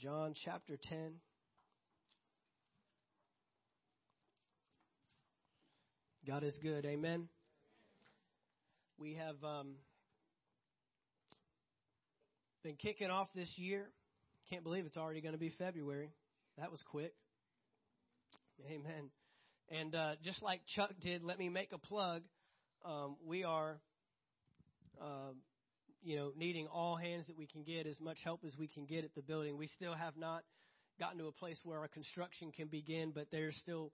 John chapter 10. God is good. Amen. We have um, been kicking off this year. Can't believe it's already going to be February. That was quick. Amen. And uh, just like Chuck did, let me make a plug. Um, we are, uh, you know, needing all hands that we can get, as much help as we can get at the building. We still have not gotten to a place where our construction can begin, but there's still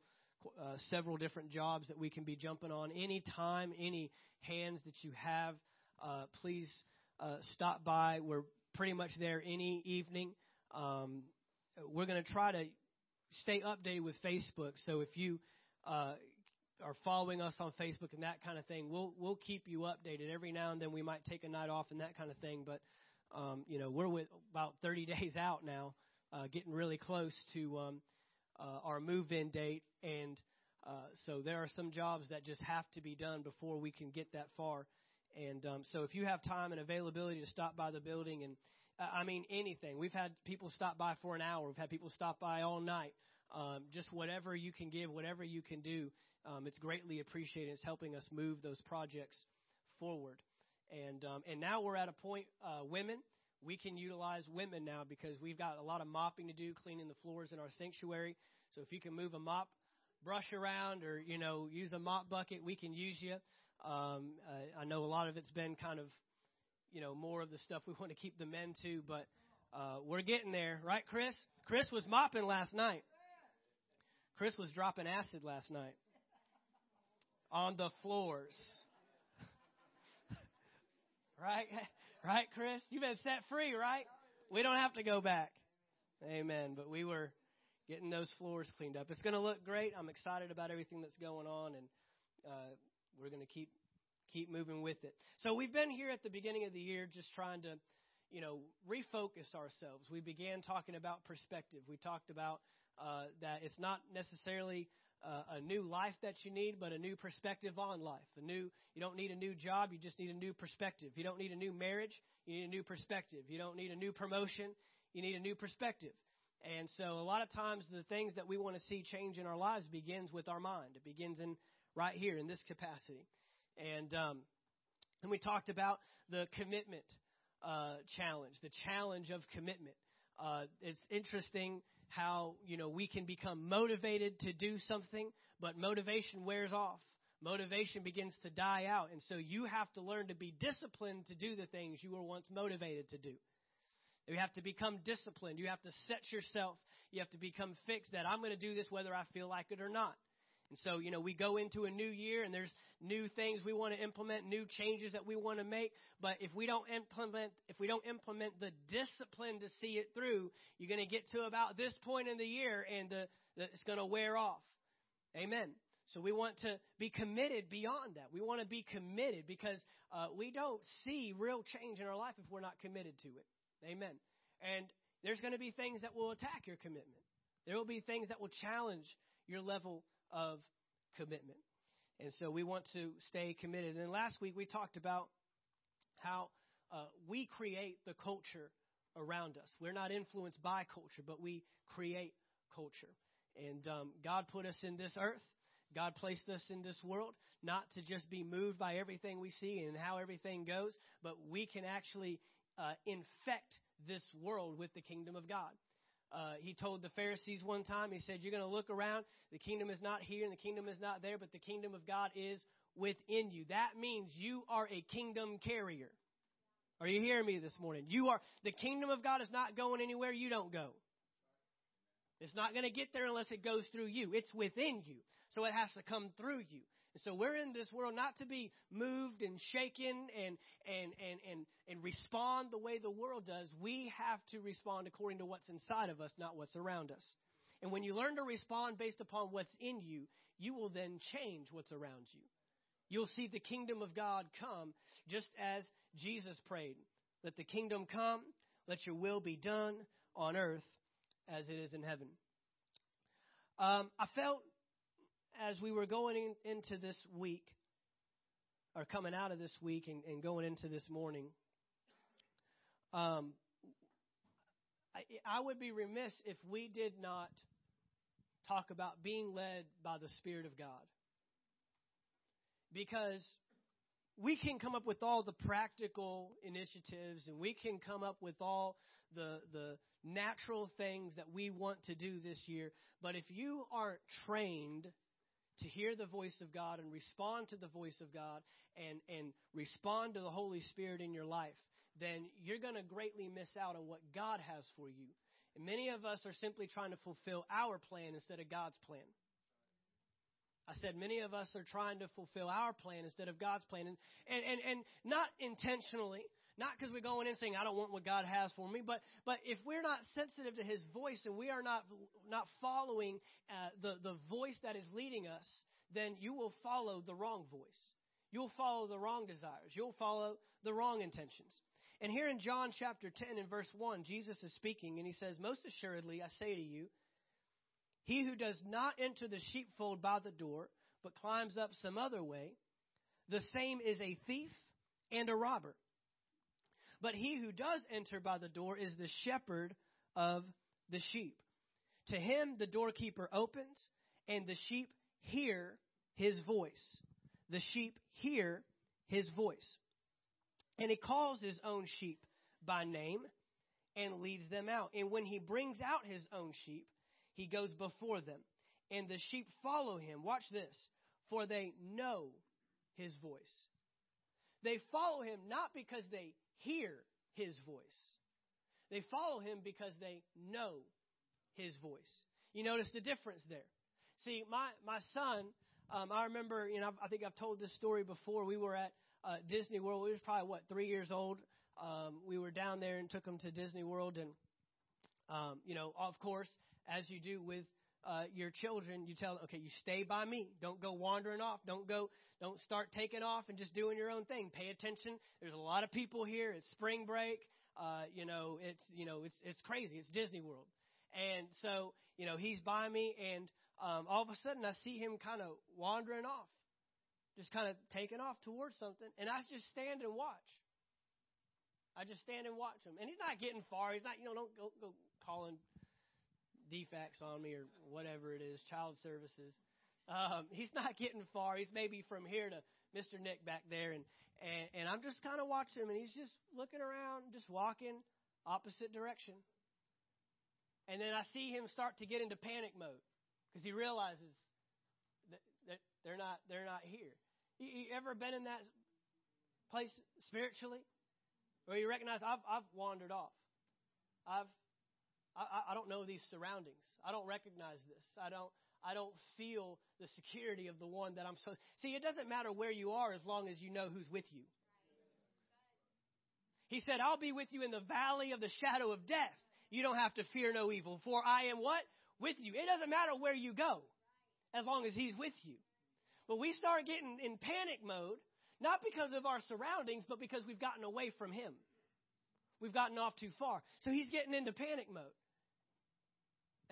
uh, several different jobs that we can be jumping on. Any time, any hands that you have, uh, please uh, stop by. We're pretty much there any evening. Um, we're going to try to stay updated with Facebook. So if you uh, are following us on Facebook and that kind of thing, we'll we'll keep you updated. Every now and then we might take a night off and that kind of thing. But um, you know we're with about 30 days out now, uh, getting really close to um, uh, our move-in date, and uh, so there are some jobs that just have to be done before we can get that far. And um, so if you have time and availability to stop by the building and I mean anything. We've had people stop by for an hour. We've had people stop by all night. Um, just whatever you can give, whatever you can do, um, it's greatly appreciated. It's helping us move those projects forward. And um, and now we're at a point, uh, women, we can utilize women now because we've got a lot of mopping to do, cleaning the floors in our sanctuary. So if you can move a mop brush around or you know use a mop bucket, we can use you. Um, uh, I know a lot of it's been kind of you know more of the stuff we want to keep the men to, but uh, we're getting there, right, Chris? Chris was mopping last night. Chris was dropping acid last night on the floors. right? Right, Chris? You've been set free, right? We don't have to go back. Amen. But we were getting those floors cleaned up. It's going to look great. I'm excited about everything that's going on, and uh, we're going to keep keep moving with it. So we've been here at the beginning of the year, just trying to, you know, refocus ourselves. We began talking about perspective. We talked about uh, that it's not necessarily uh, a new life that you need, but a new perspective on life. A new, you don't need a new job, you just need a new perspective. You don't need a new marriage, you need a new perspective. You don't need a new promotion, you need a new perspective. And so a lot of times the things that we want to see change in our lives begins with our mind. It begins in right here in this capacity. And um, and we talked about the commitment uh, challenge, the challenge of commitment. Uh, it's interesting how you know we can become motivated to do something, but motivation wears off. Motivation begins to die out, and so you have to learn to be disciplined to do the things you were once motivated to do. You have to become disciplined. You have to set yourself. You have to become fixed that I'm going to do this whether I feel like it or not. And so, you know, we go into a new year and there's new things we want to implement, new changes that we want to make. But if we don't implement, if we don't implement the discipline to see it through, you're going to get to about this point in the year and the, the, it's going to wear off. Amen. So we want to be committed beyond that. We want to be committed because uh, we don't see real change in our life if we're not committed to it. Amen. And there's going to be things that will attack your commitment. There will be things that will challenge your level of commitment. And so we want to stay committed. And last week we talked about how uh, we create the culture around us. We're not influenced by culture, but we create culture. And um, God put us in this earth. God placed us in this world not to just be moved by everything we see and how everything goes, but we can actually uh, infect this world with the kingdom of God. Uh, he told the Pharisees one time, he said, You're going to look around. The kingdom is not here and the kingdom is not there, but the kingdom of God is within you. That means you are a kingdom carrier. Are you hearing me this morning? You are, the kingdom of God is not going anywhere you don't go. It's not going to get there unless it goes through you. It's within you. So it has to come through you. And so we're in this world not to be moved and shaken and, and, and, and, and respond the way the world does. We have to respond according to what's inside of us, not what's around us. And when you learn to respond based upon what's in you, you will then change what's around you. You'll see the kingdom of God come just as Jesus prayed. Let the kingdom come, let your will be done on earth as it is in heaven. Um, I felt as we were going in, into this week, or coming out of this week and, and going into this morning, um, I, I would be remiss if we did not talk about being led by the Spirit of God. Because we can come up with all the practical initiatives and we can come up with all the, the natural things that we want to do this year. But if you aren't trained to hear the voice of God and respond to the voice of God and, and respond to the Holy Spirit in your life, then you're going to greatly miss out on what God has for you. And many of us are simply trying to fulfill our plan instead of God's plan. I said many of us are trying to fulfill our plan instead of God's plan. And, and, and, and not intentionally, not because we're going in saying, I don't want what God has for me, but, but if we're not sensitive to His voice and we are not, not following uh, the, the voice that is leading us, then you will follow the wrong voice. You'll follow the wrong desires. You'll follow the wrong intentions. And here in John chapter 10 and verse 1, Jesus is speaking and he says, Most assuredly, I say to you, he who does not enter the sheepfold by the door, but climbs up some other way, the same is a thief and a robber. But he who does enter by the door is the shepherd of the sheep. To him the doorkeeper opens, and the sheep hear his voice. The sheep hear his voice. And he calls his own sheep by name and leads them out. And when he brings out his own sheep, he goes before them. And the sheep follow him. Watch this. For they know his voice. They follow him not because they hear his voice. They follow him because they know his voice. You notice the difference there. See, my, my son, um, I remember, you know, I think I've told this story before. We were at uh, Disney World. We was probably what three years old. Um, we were down there and took him to Disney World, and um, you know, of course, as you do with uh, your children, you tell them, okay, you stay by me. Don't go wandering off. Don't go. Don't start taking off and just doing your own thing. Pay attention. There's a lot of people here. It's spring break. Uh, you know, it's you know, it's it's crazy. It's Disney World, and so you know, he's by me, and um, all of a sudden, I see him kind of wandering off just kind of taking off towards something, and I just stand and watch. I just stand and watch him, and he's not getting far. He's not, you know, don't go, go calling DFACS on me or whatever it is, child services. Um, he's not getting far. He's maybe from here to Mr. Nick back there, and and, and I'm just kind of watching him, and he's just looking around, just walking opposite direction. And then I see him start to get into panic mode because he realizes that, that they're not they're not here. You, you ever been in that place spiritually? Where you recognize I've, I've wandered off. I've, I, I don't know these surroundings. I don't recognize this. I don't, I don't feel the security of the one that I'm supposed. See, it doesn't matter where you are as long as you know who's with you. He said, I'll be with you in the valley of the shadow of death. You don't have to fear no evil, for I am what? With you. It doesn't matter where you go, as long as He's with you. But we start getting in panic mode, not because of our surroundings, but because we've gotten away from Him. We've gotten off too far. So He's getting into panic mode.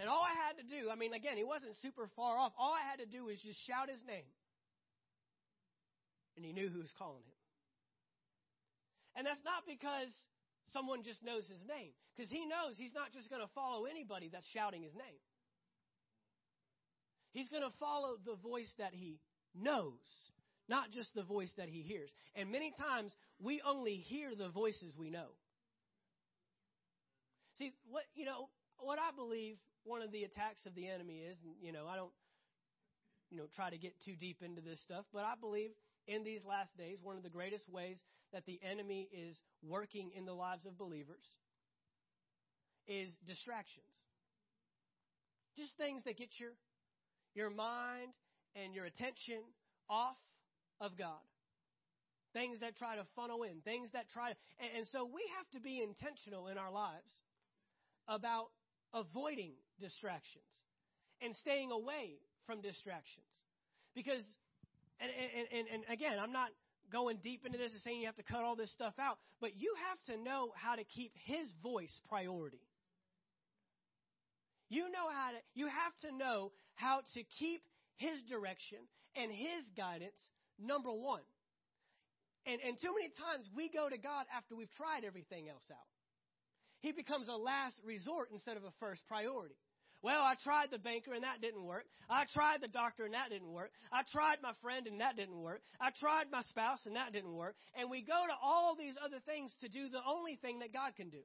And all I had to do, I mean, again, He wasn't super far off. All I had to do was just shout His name. And He knew who was calling Him. And that's not because someone just knows His name, because He knows He's not just going to follow anybody that's shouting His name. He's going to follow the voice that he knows, not just the voice that he hears. And many times we only hear the voices we know. See, what, you know, what I believe one of the attacks of the enemy is, and, you know, I don't, you know, try to get too deep into this stuff, but I believe in these last days, one of the greatest ways that the enemy is working in the lives of believers is distractions. Just things that get your your mind and your attention off of God. Things that try to funnel in, things that try to. And, and so we have to be intentional in our lives about avoiding distractions and staying away from distractions. Because, and, and, and, and again, I'm not going deep into this and saying you have to cut all this stuff out, but you have to know how to keep His voice priority. You know how to, you have to know how to keep His direction and His guidance number one. And, and too many times we go to God after we've tried everything else out. he becomes a last resort instead of a first priority. Well, I tried the banker and that didn't work. I tried the doctor and that didn't work. I tried my friend and that didn't work. I tried my spouse and that didn't work. And we go to all these other things to do the only thing that God can do.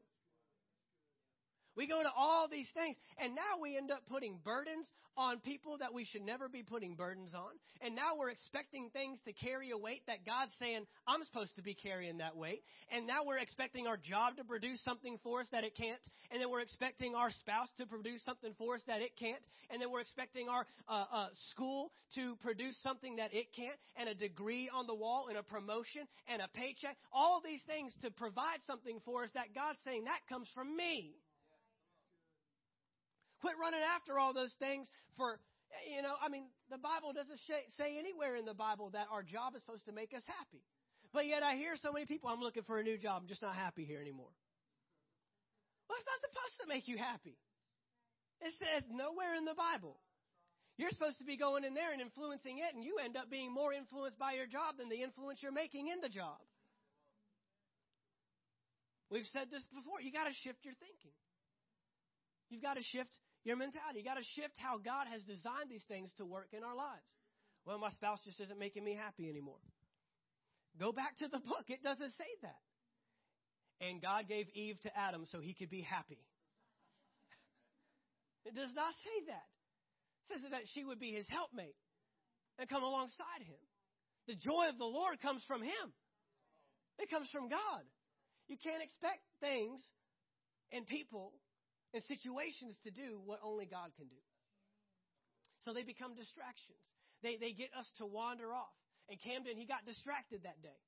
We go to all these things, and now we end up putting burdens on people that we should never be putting burdens on. And now we're expecting things to carry a weight that God's saying, I'm supposed to be carrying that weight. And now we're expecting our job to produce something for us that it can't. And then we're expecting our spouse to produce something for us that it can't. And then we're expecting our uh, uh, school to produce something that it can't. And a degree on the wall, and a promotion, and a paycheck. All these things to provide something for us that God's saying, that comes from me. Quit running after all those things for, you know, I mean, the Bible doesn't say anywhere in the Bible that our job is supposed to make us happy. But yet I hear so many people, I'm looking for a new job, I'm just not happy here anymore. Well, it's not supposed to make you happy. It says nowhere in the Bible. You're supposed to be going in there and influencing it, and you end up being more influenced by your job than the influence you're making in the job. We've said this before. You got to shift your thinking. You've got to shift your mentality. You got to shift how God has designed these things to work in our lives. Well, my spouse just isn't making me happy anymore. Go back to the book. It doesn't say that. And God gave Eve to Adam so he could be happy. It does not say that. It says that she would be his helpmate and come alongside him. The joy of the Lord comes from him. It comes from God. You can't expect things and people and situations to do what only God can do. So they become distractions. They, they get us to wander off. And Camden, he got distracted that day.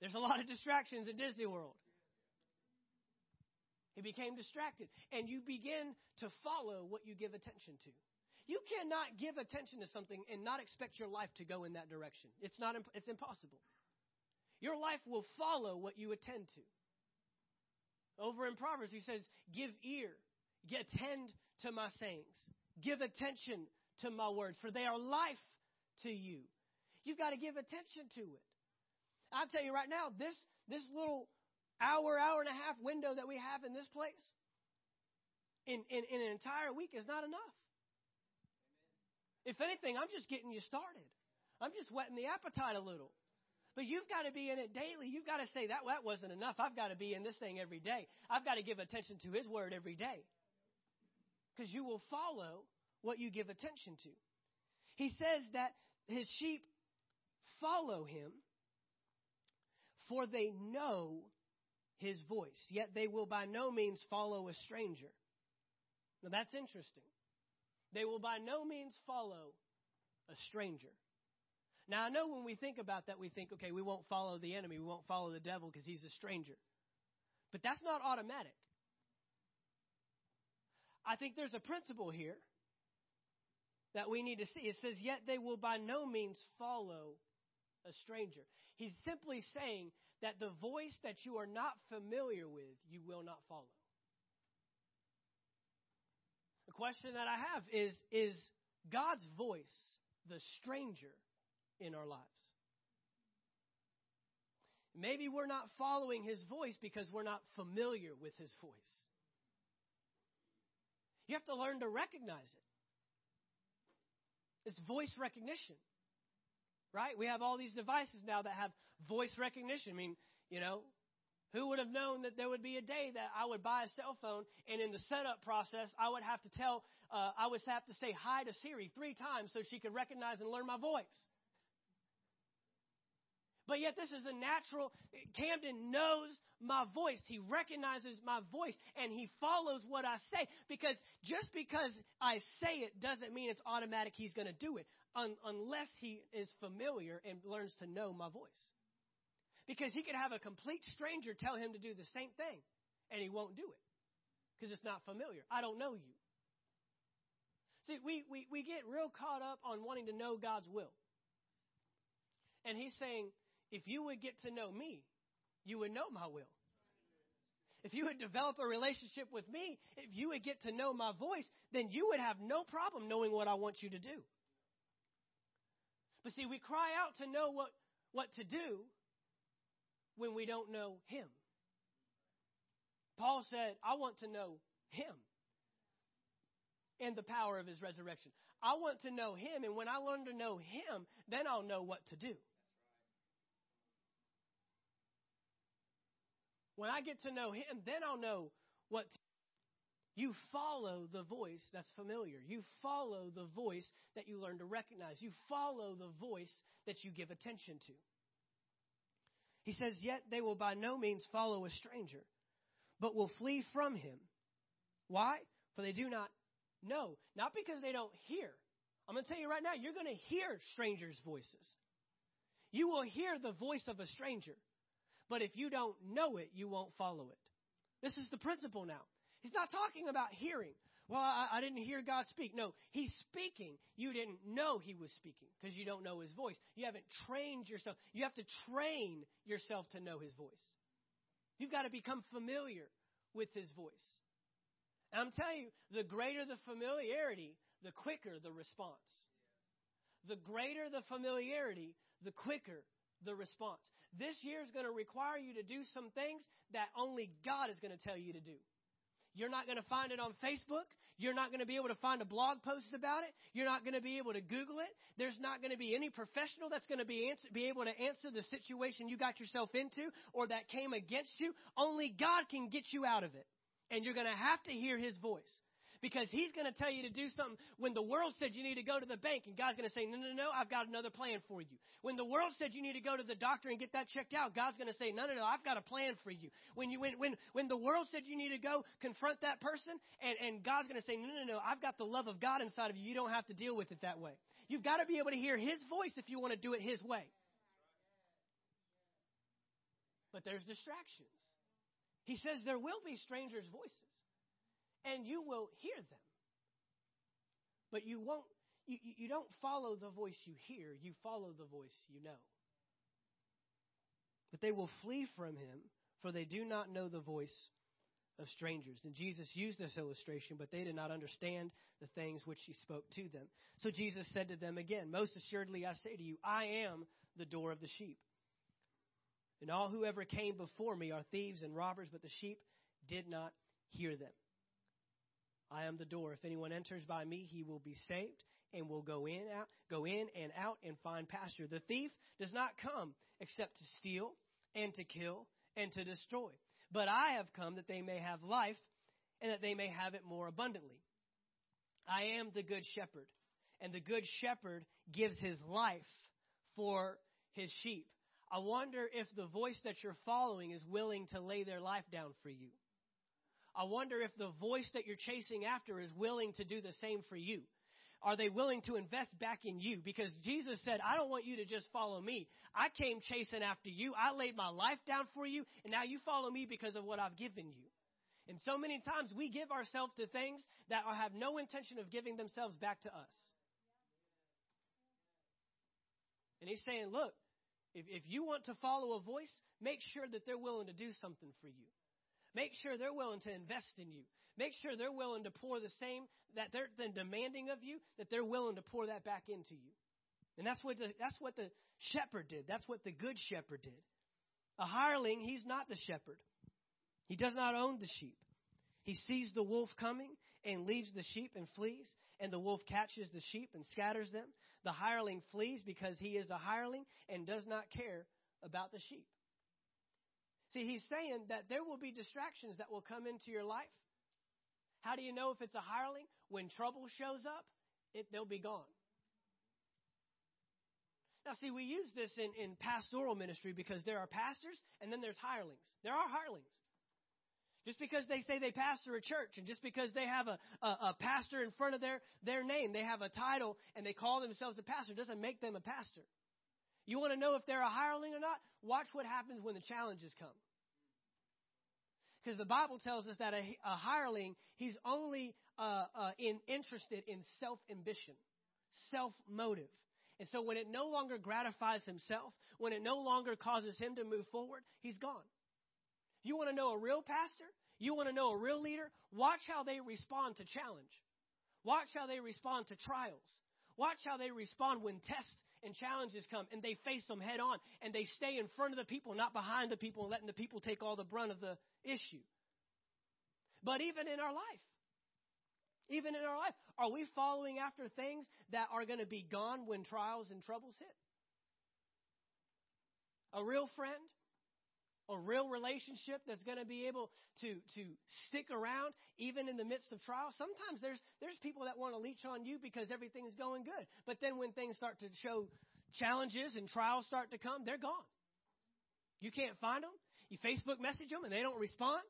There's a lot of distractions in Disney World. He became distracted. And you begin to follow what you give attention to. You cannot give attention to something and not expect your life to go in that direction. It's, not, it's impossible. Your life will follow what you attend to. Over in Proverbs, he says, Give ear, attend to my sayings, give attention to my words, for they are life to you. You've got to give attention to it. I'll tell you right now, this, this little hour, hour and a half window that we have in this place in, in, in an entire week is not enough. If anything, I'm just getting you started. I'm just whetting the appetite a little. But you've got to be in it daily. You've got to say, that, that wasn't enough. I've got to be in this thing every day. I've got to give attention to His Word every day. Because you will follow what you give attention to. He says that His sheep follow Him, for they know His voice, yet they will by no means follow a stranger. Now that's interesting. They will by no means follow a stranger. Now, I know when we think about that, we think, okay, we won't follow the enemy, we won't follow the devil because he's a stranger. But that's not automatic. I think there's a principle here that we need to see. It says, Yet they will by no means follow a stranger. He's simply saying that the voice that you are not familiar with, you will not follow. The question that I have is Is God's voice the stranger in our lives. Maybe we're not following his voice because we're not familiar with his voice. You have to learn to recognize it. It's voice recognition, right? We have all these devices now that have voice recognition. I mean, you know, who would have known that there would be a day that I would buy a cell phone and in the setup process I would have to tell, uh, I would have to say hi to Siri three times so she could recognize and learn my voice. But yet, this is a natural. Camden knows my voice. He recognizes my voice and he follows what I say. Because just because I say it doesn't mean it's automatic he's going to do it un- unless he is familiar and learns to know my voice. Because he could have a complete stranger tell him to do the same thing and he won't do it because it's not familiar. I don't know you. See, we, we, we get real caught up on wanting to know God's will. And he's saying, if you would get to know me, you would know my will. If you would develop a relationship with me, if you would get to know my voice, then you would have no problem knowing what I want you to do. But see, we cry out to know what, what to do when we don't know Him. Paul said, I want to know him and the power of his resurrection. I want to know him, and when I learn to know him, then I'll know what to do. When I get to know him, then I'll know what to you follow the voice that's familiar. You follow the voice that you learn to recognize. You follow the voice that you give attention to. He says, Yet they will by no means follow a stranger, but will flee from him. Why? For they do not know. Not because they don't hear. I'm going to tell you right now, you're going to hear strangers' voices. You will hear the voice of a stranger. But if you don't know it, you won't follow it. This is the principle now. He's not talking about hearing. Well, I, I didn't hear God speak. No, He's speaking. You didn't know He was speaking because you don't know His voice. You haven't trained yourself. You have to train yourself to know His voice. You've got to become familiar with His voice. And I'm telling you, the greater the familiarity, the quicker the response. The greater the familiarity, the quicker the response. This year is going to require you to do some things that only God is going to tell you to do. You're not going to find it on Facebook. You're not going to be able to find a blog post about it. You're not going to be able to Google it. There's not going to be any professional that's going to be, answer, be able to answer the situation you got yourself into or that came against you. Only God can get you out of it. And you're going to have to hear his voice because he's going to tell you to do something when the world said you need to go to the bank and God's going to say, no, no, no, I've got another plan for you. When the world said you need to go to the doctor and get that checked out, God's going to say, no, no, no, I've got a plan for you. When you, when, when, when the world said you need to go confront that person and, and God's going to say, no, no, no, I've got the love of God inside of you. You don't have to deal with it that way. You've got to be able to hear his voice if you want to do it his way. But there's distractions. He says there will be strangers' voices and you will hear them. But you won't you, you don't follow the voice you hear, you follow the voice you know. But they will flee from him, for they do not know the voice of strangers. And Jesus used this illustration, but they did not understand the things which he spoke to them. So Jesus said to them again, Most assuredly I say to you, I am the door of the sheep. And all who ever came before me are thieves and robbers, but the sheep did not hear them. I am the door. If anyone enters by me, he will be saved and will go in out go in and out and find pasture. The thief does not come except to steal and to kill and to destroy. But I have come that they may have life and that they may have it more abundantly. I am the good shepherd, and the good shepherd gives his life for his sheep. I wonder if the voice that you're following is willing to lay their life down for you. I wonder if the voice that you're chasing after is willing to do the same for you. Are they willing to invest back in you? Because Jesus said, I don't want you to just follow me. I came chasing after you. I laid my life down for you, and now you follow me because of what I've given you. And so many times we give ourselves to things that have no intention of giving themselves back to us. And he's saying, look, if, if you want to follow a voice, make sure that they're willing to do something for you. Make sure they're willing to invest in you. Make sure they're willing to pour the same that they're then demanding of you, that they're willing to pour that back into you. And that's what the, that's what the shepherd did. That's what the good shepherd did. A hireling, he's not the shepherd. He does not own the sheep. He sees the wolf coming and leaves the sheep and flees, and the wolf catches the sheep and scatters them. The hireling flees because he is a hireling and does not care about the sheep. See, he's saying that there will be distractions that will come into your life. How do you know if it's a hireling? When trouble shows up, it, they'll be gone. Now, see, we use this in, in pastoral ministry because there are pastors and then there's hirelings. There are hirelings. Just because they say they pastor a church and just because they have a, a, a pastor in front of their, their name, they have a title and they call themselves a pastor, doesn't make them a pastor. You want to know if they're a hireling or not? Watch what happens when the challenges come. Because the Bible tells us that a, a hireling, he's only uh, uh, in, interested in self ambition, self motive. And so when it no longer gratifies himself, when it no longer causes him to move forward, he's gone. You want to know a real pastor? You want to know a real leader? Watch how they respond to challenge. Watch how they respond to trials. Watch how they respond when tests and challenges come and they face them head on and they stay in front of the people, not behind the people, and letting the people take all the brunt of the issue. But even in our life, even in our life, are we following after things that are going to be gone when trials and troubles hit? A real friend, a real relationship that's going to be able to to stick around even in the midst of trials. Sometimes there's there's people that want to leech on you because everything's going good, but then when things start to show challenges and trials start to come, they're gone. You can't find them. You Facebook message them and they don't respond.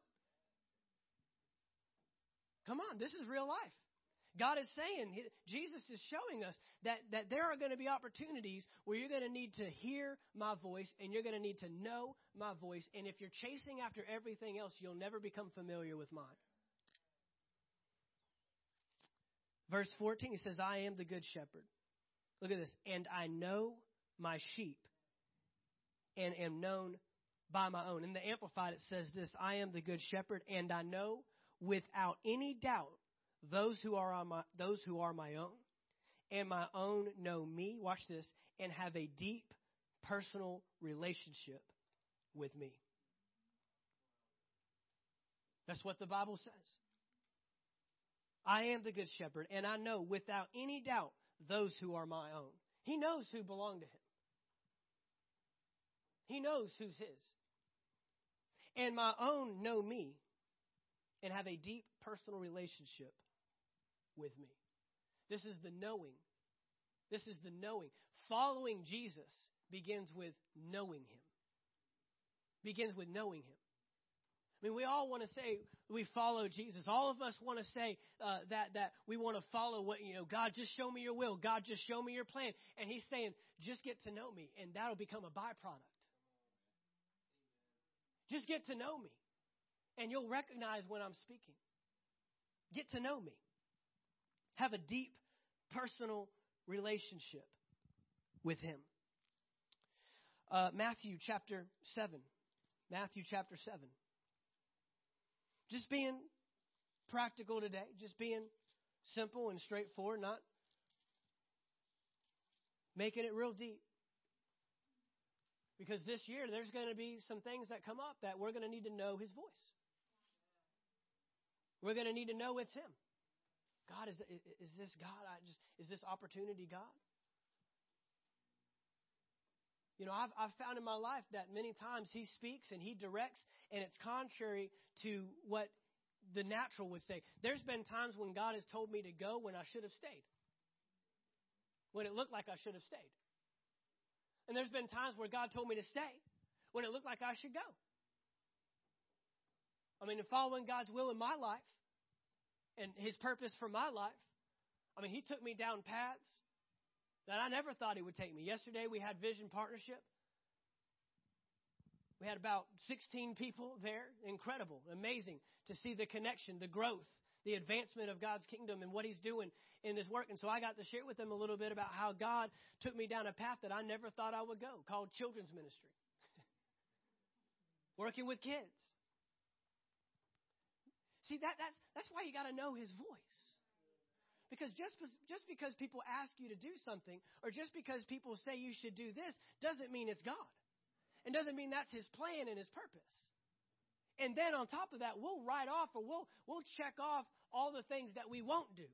Come on, this is real life. God is saying, Jesus is showing us that, that there are going to be opportunities where you're going to need to hear my voice and you're going to need to know my voice. And if you're chasing after everything else, you'll never become familiar with mine. Verse 14, he says, I am the good shepherd. Look at this. And I know my sheep and am known by my own. In the Amplified, it says this I am the good shepherd, and I know without any doubt those who are on my those who are my own, and my own know me. Watch this, and have a deep personal relationship with me. That's what the Bible says. I am the good shepherd, and I know without any doubt those who are my own. He knows who belong to him. He knows who's his. And my own know me and have a deep personal relationship with me. This is the knowing. This is the knowing. Following Jesus begins with knowing him. Begins with knowing him. I mean, we all want to say we follow Jesus. All of us want to say uh, that that we want to follow what you know. God, just show me your will. God, just show me your plan. And He's saying, just get to know me, and that'll become a byproduct. Just get to know me, and you'll recognize when I'm speaking. Get to know me. Have a deep personal relationship with Him. Uh, Matthew chapter 7. Matthew chapter 7. Just being practical today, just being simple and straightforward, not making it real deep. Because this year there's going to be some things that come up that we're going to need to know His voice. We're going to need to know it's Him. God, is, is this God? I just is this opportunity God? You know, I've, I've found in my life that many times He speaks and He directs, and it's contrary to what the natural would say. There's been times when God has told me to go when I should have stayed, when it looked like I should have stayed. And there's been times where God told me to stay when it looked like I should go. I mean, in following God's will in my life and His purpose for my life, I mean, He took me down paths that I never thought he would take me. Yesterday we had Vision Partnership. We had about 16 people there. Incredible, amazing to see the connection, the growth, the advancement of God's kingdom and what He's doing in this work. And so I got to share with them a little bit about how God took me down a path that I never thought I would go, called children's ministry. Working with kids. See that that's that's why you got to know His voice. Because just, just because people ask you to do something, or just because people say you should do this, doesn't mean it's God. And doesn't mean that's His plan and His purpose. And then on top of that, we'll write off or we'll, we'll check off all the things that we won't do.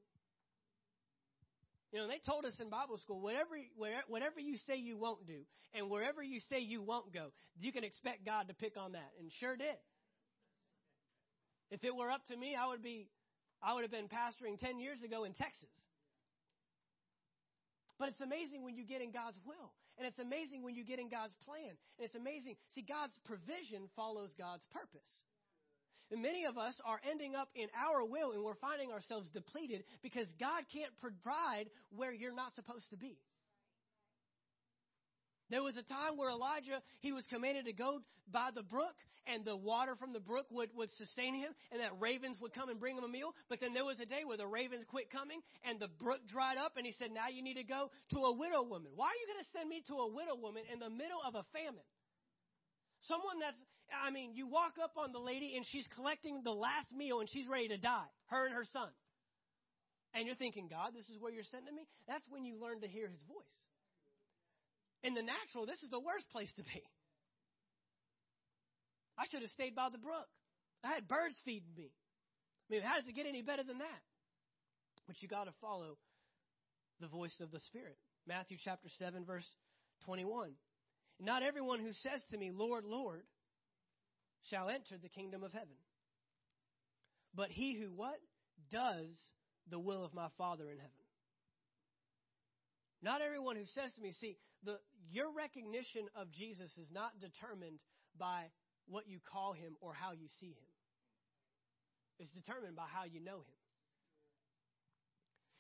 You know, they told us in Bible school, whatever, whatever you say you won't do, and wherever you say you won't go, you can expect God to pick on that. And sure did. If it were up to me, I would be I would have been pastoring 10 years ago in Texas. But it's amazing when you get in God's will. And it's amazing when you get in God's plan. And it's amazing. See, God's provision follows God's purpose. And many of us are ending up in our will and we're finding ourselves depleted because God can't provide where you're not supposed to be. There was a time where Elijah, he was commanded to go by the brook, and the water from the brook would, would sustain him, and that ravens would come and bring him a meal. But then there was a day where the ravens quit coming, and the brook dried up, and he said, Now you need to go to a widow woman. Why are you going to send me to a widow woman in the middle of a famine? Someone that's, I mean, you walk up on the lady, and she's collecting the last meal, and she's ready to die, her and her son. And you're thinking, God, this is where you're sending me? That's when you learn to hear his voice. In the natural, this is the worst place to be. I should have stayed by the brook. I had birds feeding me. I mean, how does it get any better than that? But you got to follow the voice of the Spirit. Matthew chapter 7, verse 21. Not everyone who says to me, Lord, Lord, shall enter the kingdom of heaven. But he who what? Does the will of my Father in heaven. Not everyone who says to me, see, the, your recognition of Jesus is not determined by what you call him or how you see him. It's determined by how you know him.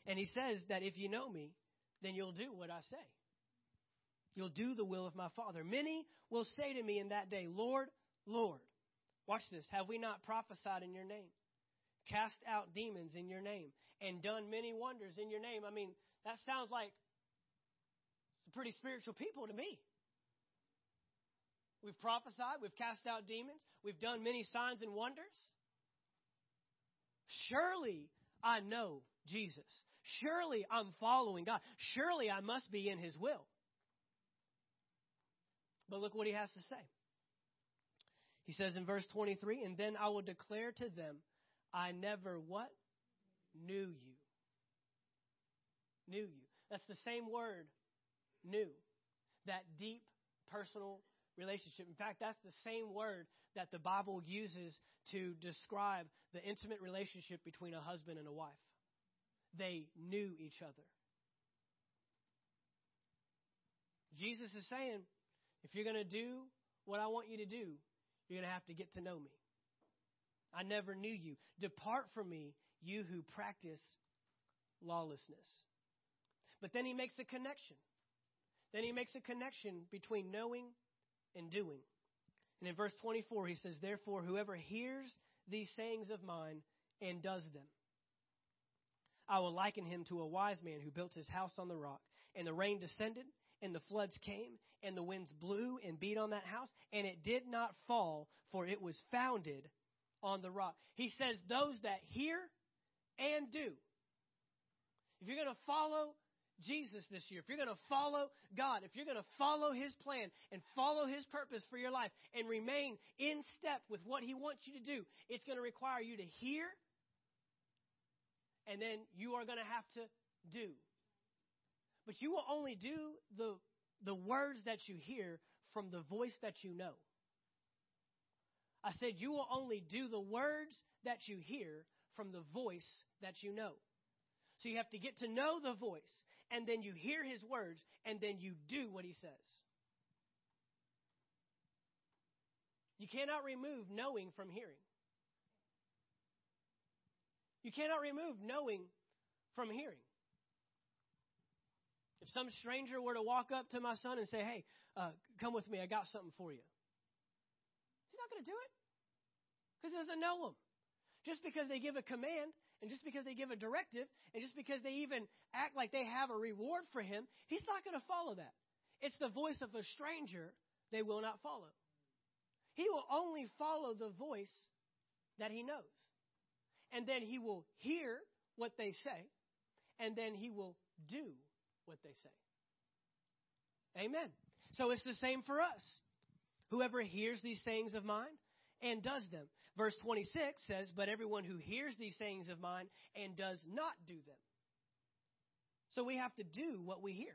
And he says that if you know me, then you'll do what I say. You'll do the will of my Father. Many will say to me in that day, Lord, Lord. Watch this. Have we not prophesied in your name? Cast out demons in your name and done many wonders in your name. I mean, that sounds like pretty spiritual people to me. We've prophesied, we've cast out demons, we've done many signs and wonders. Surely I know Jesus. Surely I'm following God. Surely I must be in His will. But look what He has to say. He says in verse 23, and then I will declare to them, I never what? Knew you. Knew you. That's the same word, knew. That deep personal relationship. In fact, that's the same word that the Bible uses to describe the intimate relationship between a husband and a wife. They knew each other. Jesus is saying, if you're going to do what I want you to do, you're going to have to get to know me. I never knew you. Depart from me, you who practice lawlessness. But then he makes a connection. Then he makes a connection between knowing and doing. And in verse 24, he says, Therefore, whoever hears these sayings of mine and does them, I will liken him to a wise man who built his house on the rock. And the rain descended, and the floods came, and the winds blew and beat on that house, and it did not fall, for it was founded on the rock. He says, Those that hear and do. If you're going to follow Jesus this year, if you're going to follow God, if you're going to follow His plan and follow His purpose for your life and remain in step with what He wants you to do, it's going to require you to hear and then you are going to have to do. But you will only do the, the words that you hear from the voice that you know. I said, you will only do the words that you hear from the voice that you know. So you have to get to know the voice, and then you hear his words, and then you do what he says. You cannot remove knowing from hearing. You cannot remove knowing from hearing. If some stranger were to walk up to my son and say, Hey, uh, come with me, I got something for you, he's not going to do it because he doesn't know him. Just because they give a command and just because they give a directive and just because they even act like they have a reward for him, he's not going to follow that. It's the voice of a stranger they will not follow. He will only follow the voice that he knows and then he will hear what they say, and then he will do what they say. Amen. So it's the same for us. Whoever hears these sayings of mine and does them. Verse 26 says, But everyone who hears these sayings of mine and does not do them. So we have to do what we hear.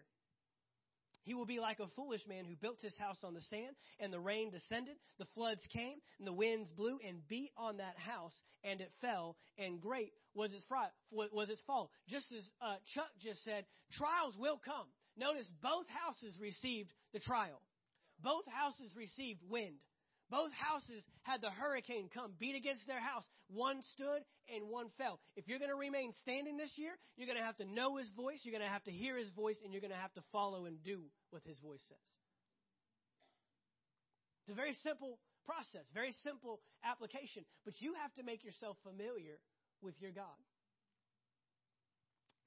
He will be like a foolish man who built his house on the sand, and the rain descended, the floods came, and the winds blew and beat on that house, and it fell, and great was its, was its fall. Just as uh, Chuck just said, trials will come. Notice both houses received the trial. Both houses received wind. Both houses had the hurricane come, beat against their house. One stood and one fell. If you're going to remain standing this year, you're going to have to know his voice, you're going to have to hear his voice, and you're going to have to follow and do what his voice says. It's a very simple process, very simple application, but you have to make yourself familiar with your God.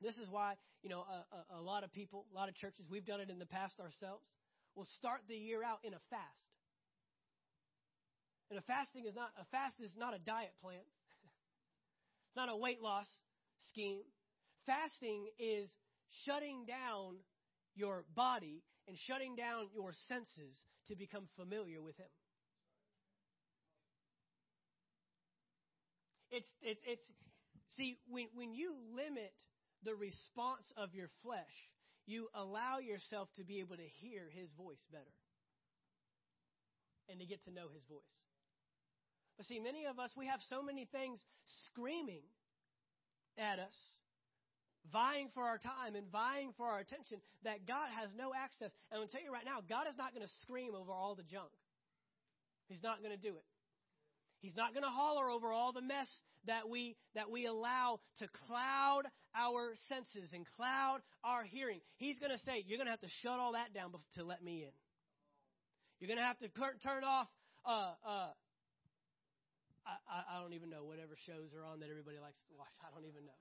This is why, you know, a, a, a lot of people, a lot of churches, we've done it in the past ourselves, will start the year out in a fast. And a fasting is not a fast is not a diet plan. it's not a weight loss scheme. Fasting is shutting down your body and shutting down your senses to become familiar with him. it's it's it's see when when you limit the response of your flesh, you allow yourself to be able to hear his voice better and to get to know his voice. But see, many of us, we have so many things screaming at us, vying for our time and vying for our attention, that God has no access. And to tell you right now, God is not going to scream over all the junk. He's not going to do it. He's not going to holler over all the mess that we that we allow to cloud our senses and cloud our hearing. He's going to say, "You're going to have to shut all that down to let me in. You're going to have to turn off uh, uh, I, I don't even know whatever shows are on that everybody likes to watch. I don't even know.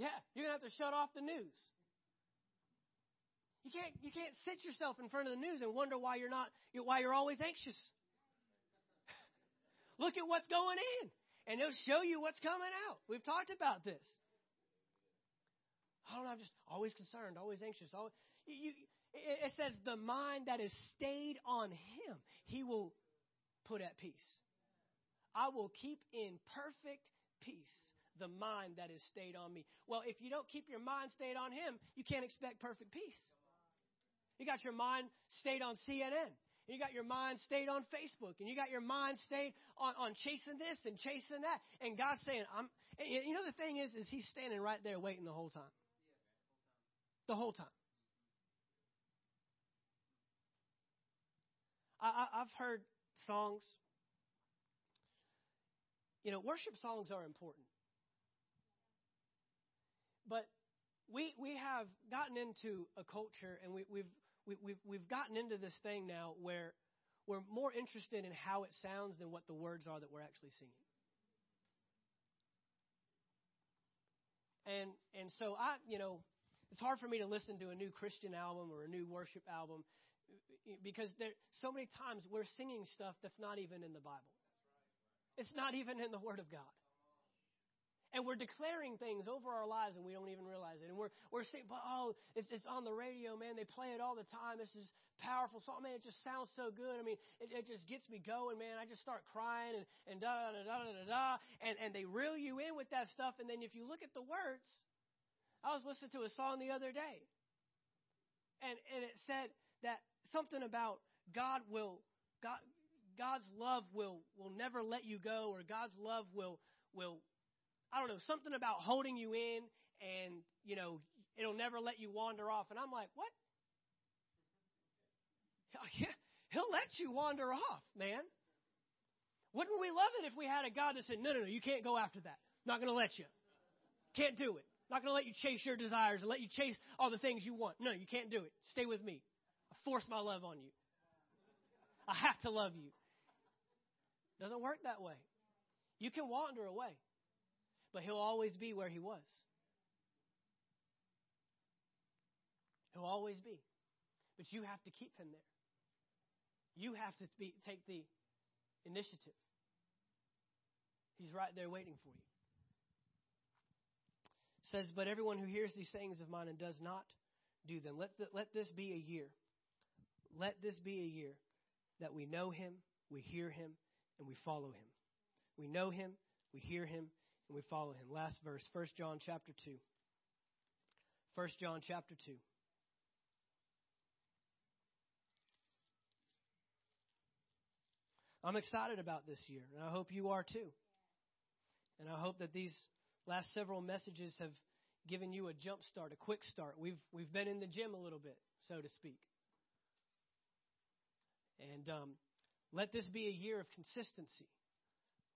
Yeah, you're gonna have to shut off the news. You can't you can't sit yourself in front of the news and wonder why you're not why you're always anxious. Look at what's going in, and it'll show you what's coming out. We've talked about this. I don't know. I'm just always concerned, always anxious. Always, you, it says the mind that is stayed on Him, He will put at peace. I will keep in perfect peace the mind that is stayed on me. Well, if you don't keep your mind stayed on Him, you can't expect perfect peace. You got your mind stayed on CNN. And You got your mind stayed on Facebook, and you got your mind stayed on, on chasing this and chasing that. And God's saying, "I'm." you know, the thing is, is He's standing right there waiting the whole time. The whole time. I, I, I've heard songs. You know, worship songs are important. But we, we have gotten into a culture and we, we've, we, we've, we've gotten into this thing now where we're more interested in how it sounds than what the words are that we're actually singing. And, and so I, you know, it's hard for me to listen to a new Christian album or a new worship album because there so many times we're singing stuff that's not even in the Bible. It's not even in the Word of God. And we're declaring things over our lives and we don't even realize it. And we're, we're saying, but oh, it's, it's on the radio, man. They play it all the time. This is powerful song. Man, it just sounds so good. I mean, it, it just gets me going, man. I just start crying and, and da da da da da da. And, and they reel you in with that stuff. And then if you look at the words, I was listening to a song the other day. And, and it said that something about God will God God's love will will never let you go or God's love will will I don't know, something about holding you in and, you know, it'll never let you wander off. And I'm like, what? He'll let you wander off, man. Wouldn't we love it if we had a God that said, no, no, no, you can't go after that. Not going to let you. Can't do it. Not going to let you chase your desires and let you chase all the things you want. No, you can't do it. Stay with me force my love on you. I have to love you. Doesn't work that way. You can wander away, but he'll always be where he was. He'll always be. But you have to keep him there. You have to be, take the initiative. He's right there waiting for you. Says, But everyone who hears these sayings of mine and does not do them, let, let this be a year let this be a year that we know him, we hear him, and we follow him. We know him, we hear him, and we follow him. Last verse, 1 John chapter 2. 1 John chapter 2. I'm excited about this year, and I hope you are too. And I hope that these last several messages have given you a jump start, a quick start. We've we've been in the gym a little bit, so to speak. And um, let this be a year of consistency.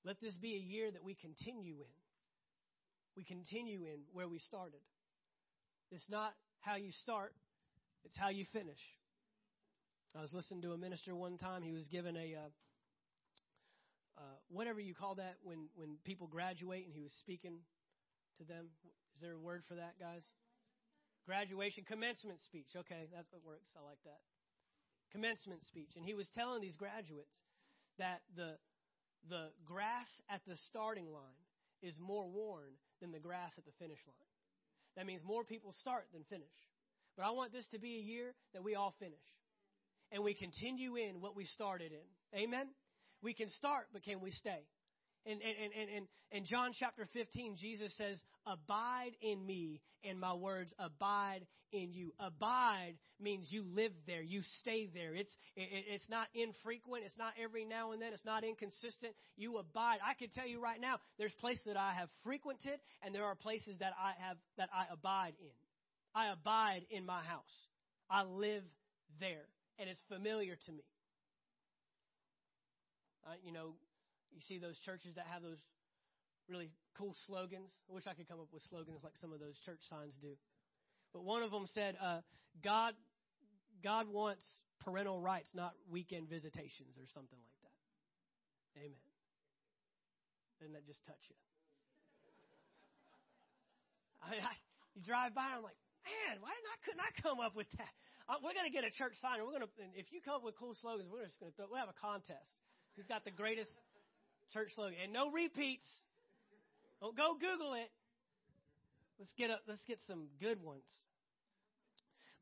Let this be a year that we continue in. We continue in where we started. It's not how you start, it's how you finish. I was listening to a minister one time. He was given a, uh, uh, whatever you call that when, when people graduate, and he was speaking to them. Is there a word for that, guys? Graduation, commencement speech. Okay, that's what works. I like that commencement speech, and he was telling these graduates that the the grass at the starting line is more worn than the grass at the finish line. That means more people start than finish. But I want this to be a year that we all finish and we continue in what we started in. Amen. We can start, but can we stay? In, in, in, in, John chapter 15, Jesus says, Abide in me, and my words abide in you. Abide means you live there, you stay there. It's, it, it's not infrequent, it's not every now and then, it's not inconsistent. You abide. I can tell you right now, there's places that I have frequented, and there are places that I have that I abide in. I abide in my house. I live there, and it's familiar to me. Uh, you know, you see those churches that have those really cool slogans. I wish I could come up with slogans like some of those church signs do. But one of them said, uh, "God, God wants parental rights, not weekend visitations, or something like that." Amen. Doesn't that just touch you? I mean, I, you drive by, and I'm like, man, why didn't I couldn't I come up with that? Uh, we're gonna get a church sign, and we're gonna. If you come up with cool slogans, we're just gonna we'll have a contest. Who's got the greatest church slogan? And no repeats. Don't go Google it. Let's get a, let's get some good ones.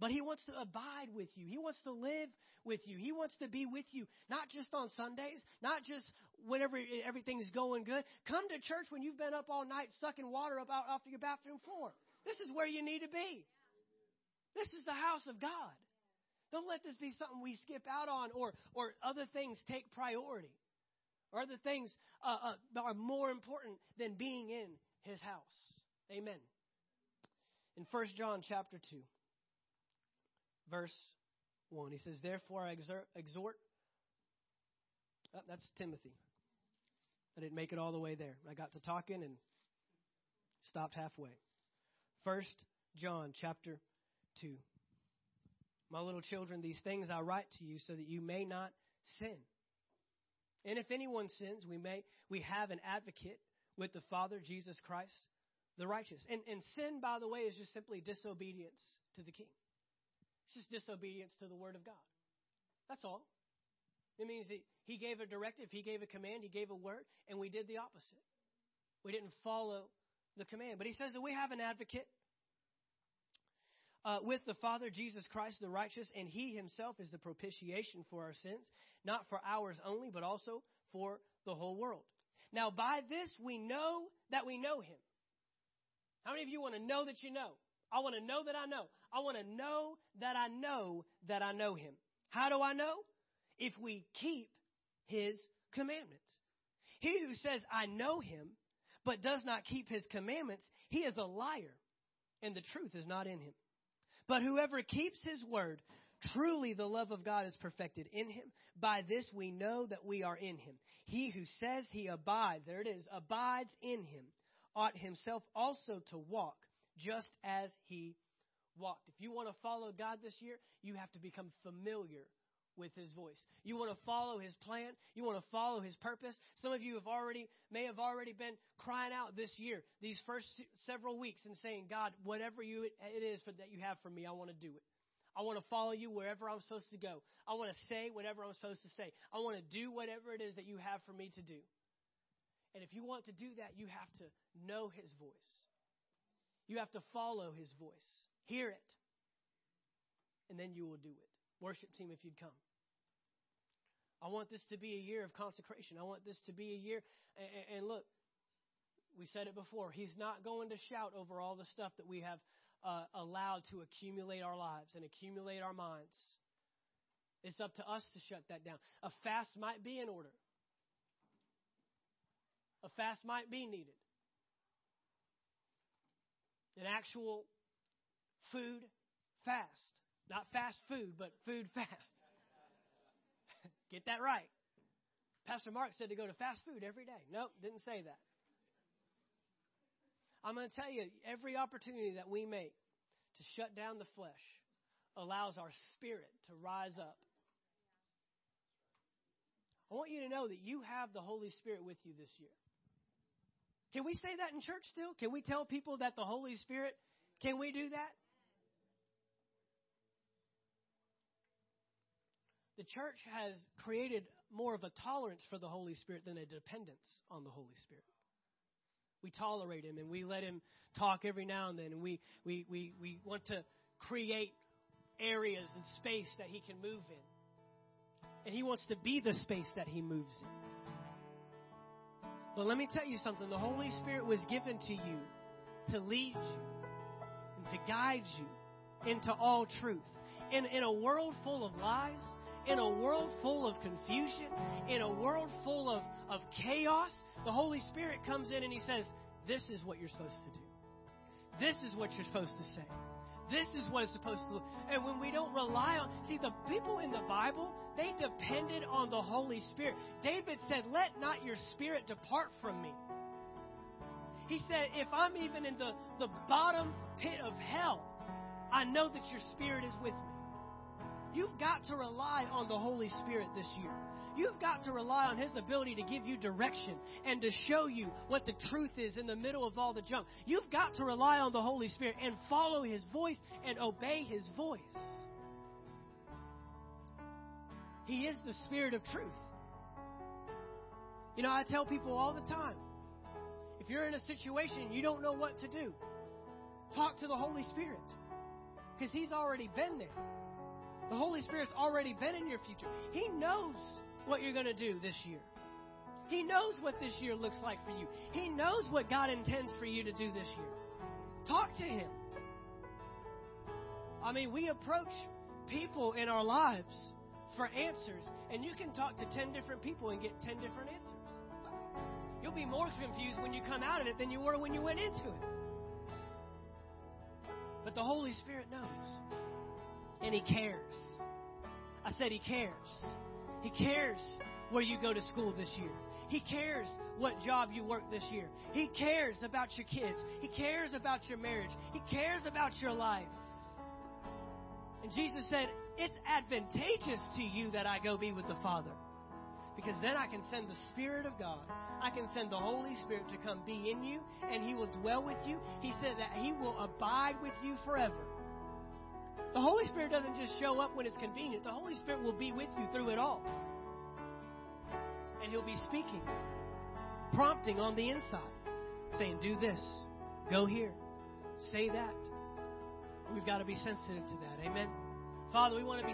But he wants to abide with you. He wants to live with you. He wants to be with you, not just on Sundays, not just whenever everything's going good. Come to church when you've been up all night sucking water up out off your bathroom floor. This is where you need to be. This is the house of God. Don't let this be something we skip out on or, or other things take priority or other things uh, uh, are more important than being in his house. Amen. In 1 John chapter 2, verse 1, he says, Therefore I exhort, oh, that's Timothy. I didn't make it all the way there. I got to talking and stopped halfway. First John chapter 2. My little children, these things I write to you so that you may not sin. And if anyone sins, we may we have an advocate with the Father, Jesus Christ, the righteous. And and sin, by the way, is just simply disobedience to the King. It's just disobedience to the Word of God. That's all. It means that He gave a directive, He gave a command, He gave a word, and we did the opposite. We didn't follow the command. But He says that we have an advocate uh, with the Father, Jesus Christ the righteous, and He Himself is the propitiation for our sins, not for ours only, but also for the whole world. Now, by this we know that we know Him. How many of you want to know that you know? I want to know that I know. I want to know that I know that I know Him. How do I know? If we keep His commandments. He who says, I know Him, but does not keep His commandments, he is a liar, and the truth is not in him. But whoever keeps his word, truly the love of God is perfected in him. By this we know that we are in him. He who says he abides, there it is, abides in him, ought himself also to walk just as he walked. If you want to follow God this year, you have to become familiar with his voice. You want to follow his plan. You want to follow his purpose. Some of you have already, may have already been crying out this year, these first several weeks and saying, God, whatever you, it is for, that you have for me, I want to do it. I want to follow you wherever I'm supposed to go. I want to say whatever I'm supposed to say. I want to do whatever it is that you have for me to do. And if you want to do that, you have to know his voice. You have to follow his voice. Hear it. And then you will do it. Worship team, if you'd come. I want this to be a year of consecration. I want this to be a year. And, and, look, we said it before. He's not going to shout over all the stuff that we have uh, allowed to accumulate our lives and accumulate our minds. It's up to us to shut that down. A fast might be in order, a fast might be needed. An actual food fast. Not fast food, but food fast. Get that right. Pastor Mark said to go to fast food every day. Nope, didn't say that. I'm going to tell you, every opportunity that we make to shut down the flesh allows our spirit to rise up. I want you to know that you have the Holy Spirit with you this year. Can we say that in church still? Can we tell people that the Holy Spirit, can we do that? The church has created more of a tolerance for the Holy Spirit than a dependence on the Holy Spirit. We tolerate him and we let him talk every now and then, and we, we, we, we want to create areas and space that he can move in. And He wants to be the space that He moves in. But let me tell you something the Holy Spirit was given to you to lead you and to guide you into all truth. In, in a world full of lies, in a world full of confusion, in a world full of, of chaos, the Holy Spirit comes in and He says, This is what you're supposed to do. This is what you're supposed to say. This is what it's supposed to look. And when we don't rely on, see, the people in the Bible, they depended on the Holy Spirit. David said, Let not your spirit depart from me. He said, If I'm even in the, the bottom pit of hell, I know that your spirit is with me. You've got to rely on the Holy Spirit this year. You've got to rely on His ability to give you direction and to show you what the truth is in the middle of all the junk. You've got to rely on the Holy Spirit and follow His voice and obey His voice. He is the Spirit of truth. You know, I tell people all the time if you're in a situation you don't know what to do, talk to the Holy Spirit because He's already been there. The Holy Spirit's already been in your future. He knows what you're going to do this year. He knows what this year looks like for you. He knows what God intends for you to do this year. Talk to Him. I mean, we approach people in our lives for answers, and you can talk to 10 different people and get 10 different answers. You'll be more confused when you come out of it than you were when you went into it. But the Holy Spirit knows, and He cares. I said He cares. He cares where you go to school this year. He cares what job you work this year. He cares about your kids. He cares about your marriage. He cares about your life. And Jesus said, It's advantageous to you that I go be with the Father. Because then I can send the Spirit of God. I can send the Holy Spirit to come be in you, and He will dwell with you. He said that He will abide with you forever. The Holy Spirit doesn't just show up when it's convenient, the Holy Spirit will be with you through it all. And He'll be speaking, prompting on the inside, saying, Do this, go here, say that. We've got to be sensitive to that. Amen. Father, we want to be